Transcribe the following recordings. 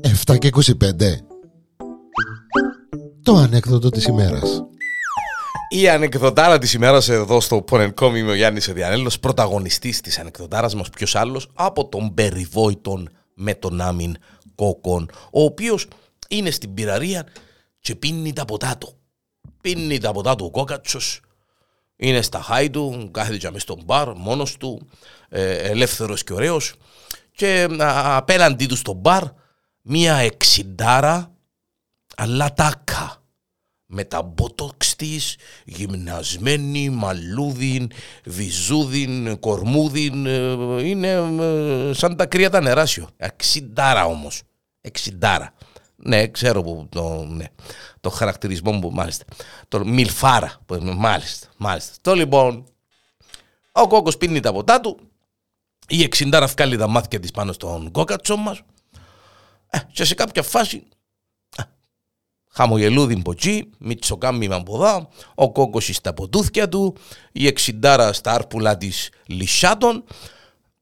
Εφτά και 25 Το ανέκδοτο της ημέρας Η ανεκδοτάρα της ημέρας εδώ στο Πονενκόμ είμαι ο Γιάννης Εδιανέλος πρωταγωνιστής της ανεκδοτάρας μας ποιος άλλος από τον περιβόητον με τον άμυν κόκον ο οποίος είναι στην πυραρία και πίνει τα ποτά του. Πίνει τα ποτά του ο κόκατσος είναι στα χάη του, κάθεται μέσα στον μπαρ μόνος του, ε, ελεύθερος και ωραίος και απέναντί του στο μπαρ μία εξιντάρα αλλά τάκα με τα μπότοξ της, γυμνασμένη, μαλλούδιν, βυζούδιν, κορμούδιν, ε, είναι ε, σαν τα κρύα τα νεράσιο. Εξιντάρα όμως, εξιντάρα. Ναι, ξέρω που το, ναι, το χαρακτηρισμό μου, μάλιστα. Το μιλφάρα, μάλιστα, μάλιστα. Το λοιπόν, ο κόκκος πίνει τα ποτά του, η εξιντάρα βγάλει τα μάτια της πάνω στον κόκατσο μας ε, και σε κάποια φάση ε, χαμογελούδιν ποτσί, μιτσοκάμι μαμποδά, ο κόκκος στα ποτούθια του, η εξιντάρα στα άρπουλα της λυσάτων,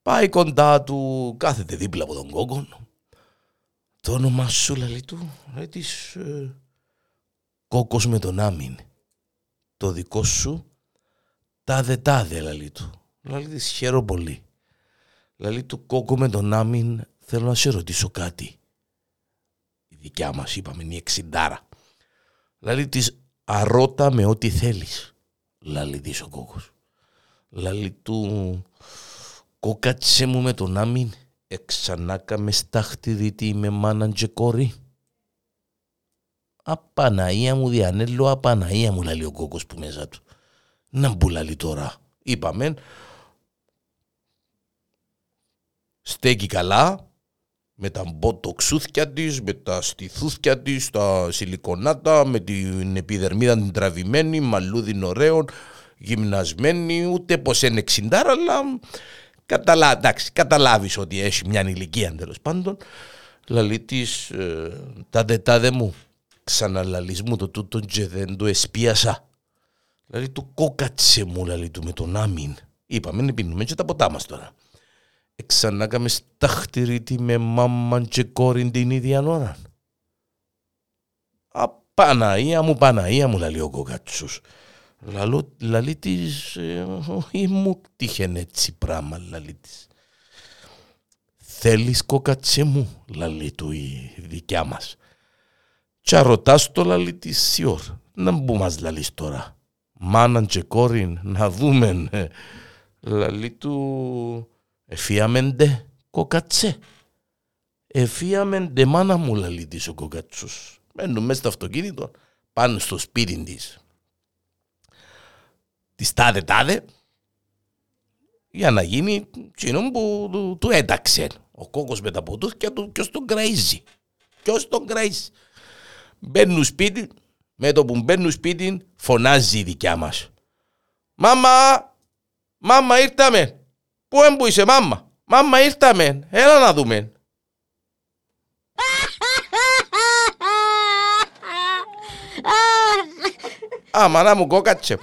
πάει κοντά του, κάθεται δίπλα από τον κόκκο. Το όνομα σου λέει του, λέει της ε, κόκκος με τον άμυν. Το δικό σου, τάδε τάδε λαλή του. Λαλή της χαίρο πολύ. Λαλή του κόκκο με τον άμυν θέλω να σε ρωτήσω κάτι. Η δικιά μας είπαμε είναι η εξιντάρα. Λαλή της αρώτα με ό,τι θέλεις. Λαλή της ο κόκκος. Λαλή του κόκατσε μου με τον άμυν εξανάκα με στάχτη με μάναν και κόρη. Απαναία μου διανέλω, απαναία μου λαλεί ο κόκκος που μέσα του. Να μπουλαλεί τώρα. Είπαμε, στέκει καλά, με τα μποτοξούθια της, με τα στιθούθια της, τα σιλικονάτα, με την επιδερμίδα την τραβημένη, μαλλούδιν ωραίων, γυμνασμένη, ούτε πως είναι εξιντάρα, αλλά καταλά, εντάξει, καταλάβεις ότι έχει μια ηλικία τέλος πάντων. Λαλή της, ε, τάδε τάδε μου, ξαναλαλείς μου το τούτο και δεν το εσπίασα. Δηλαδή του κόκατσε μου, λαλή του με τον άμυν. Είπαμε, να πίνουμε και τα ποτά μας τώρα. Εξανάκαμε στα χτυρίτη με μάμαν και κόρην την ίδια ώρα. Απαναία μου, Παναία μου, λαλεί ο κόκατσος. Λαλό, λαλεί της, ε, ή μου τύχαινε έτσι πράγμα, λαλεί της. Θέλεις κόκατσε μου, λαλεί του η δικιά μας. Και ρωτάς το λαλεί της σιόρ, να μπου μας λαλείς τώρα. Μάναν και κόρην, να δούμε. Ε. Λαλεί του, εφίαμεντε κοκατσέ. Εφίαμεντε μάνα μου λαλεί της ο κοκατσός. Μένουν μέσα στο αυτοκίνητο, πάνε στο σπίτι της της τάδε τάδε για να γίνει εκείνο που του, του έταξε. Ο κόκκος με τα ποτούθια του ποιος τον κραίζει. Ποιος τον κραίζει. Μπαίνουν σπίτι, με το που μπαίνουν σπίτι φωνάζει η δικιά μας. Μάμα, μάμα ήρθαμε. Πού έμπου είσαι μάμα. Μάμα ήρθαμε. Έλα να δούμε. Α, μάνα μου κόκατσε.